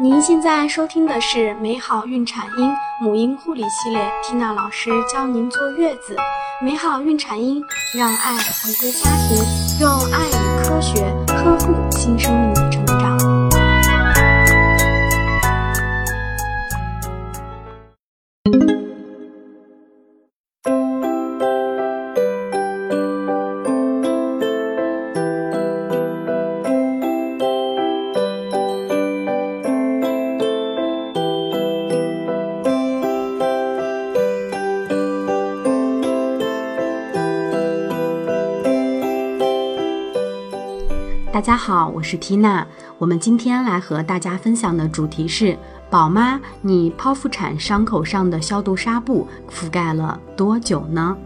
您现在收听的是美好孕产婴母婴护理系列，缇娜老师教您坐月子。美好孕产婴，让爱回归家庭，用爱与科学呵护新生命的成长。大家好，我是缇娜。我们今天来和大家分享的主题是：宝妈，你剖腹产伤口上的消毒纱布覆盖了多久呢？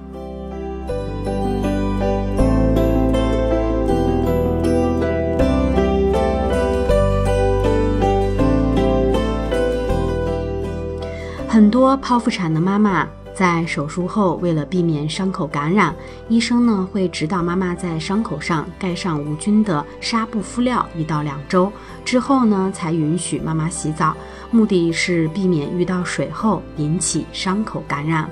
很多剖腹产的妈妈。在手术后，为了避免伤口感染，医生呢会指导妈妈在伤口上盖上无菌的纱布敷料一到两周，之后呢才允许妈妈洗澡，目的是避免遇到水后引起伤口感染。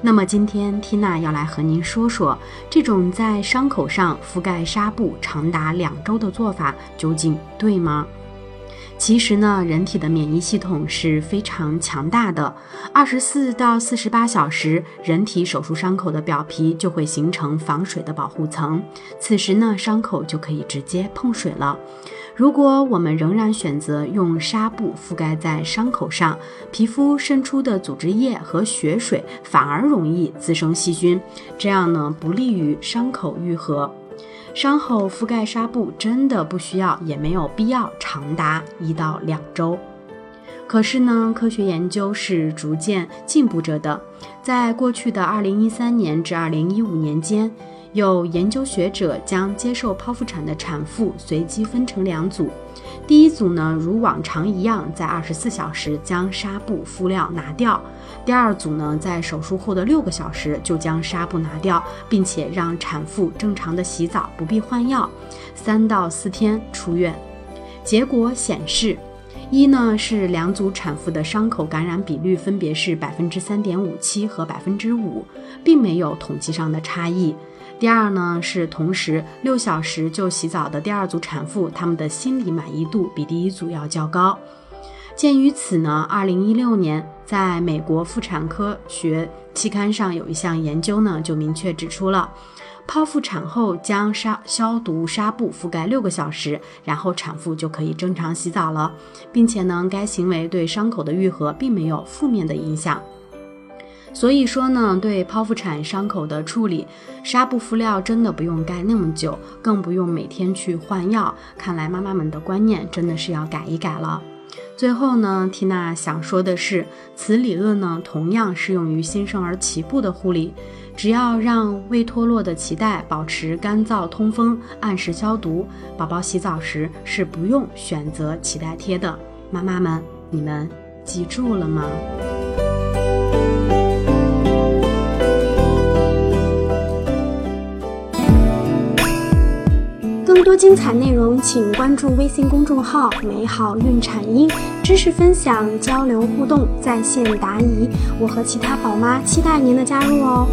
那么今天缇娜要来和您说说，这种在伤口上覆盖纱布长达两周的做法究竟对吗？其实呢，人体的免疫系统是非常强大的。二十四到四十八小时，人体手术伤口的表皮就会形成防水的保护层，此时呢，伤口就可以直接碰水了。如果我们仍然选择用纱布覆盖在伤口上，皮肤渗出的组织液和血水反而容易滋生细菌，这样呢，不利于伤口愈合。伤后覆盖纱布真的不需要，也没有必要长达一到两周。可是呢，科学研究是逐渐进步着的。在过去的二零一三年至二零一五年间，有研究学者将接受剖腹产的产妇随机分成两组。第一组呢，如往常一样，在二十四小时将纱布敷料拿掉；第二组呢，在手术后的六个小时就将纱布拿掉，并且让产妇正常的洗澡，不必换药，三到四天出院。结果显示，一呢是两组产妇的伤口感染比率分别是百分之三点五七和百分之五，并没有统计上的差异。第二呢，是同时六小时就洗澡的第二组产妇，他们的心理满意度比第一组要较高。鉴于此呢，二零一六年在美国妇产科学期刊上有一项研究呢，就明确指出了，剖腹产后将纱消毒纱布覆盖六个小时，然后产妇就可以正常洗澡了，并且呢，该行为对伤口的愈合并没有负面的影响。所以说呢，对剖腹产伤口的处理，纱布敷料真的不用盖那么久，更不用每天去换药。看来妈妈们的观念真的是要改一改了。最后呢，缇娜想说的是，此理论呢同样适用于新生儿脐部的护理。只要让未脱落的脐带保持干燥通风，按时消毒，宝宝洗澡时是不用选择脐带贴的。妈妈们，你们记住了吗？更多精彩内容，请关注微信公众号“美好孕产婴”，知识分享、交流互动、在线答疑。我和其他宝妈期待您的加入哦。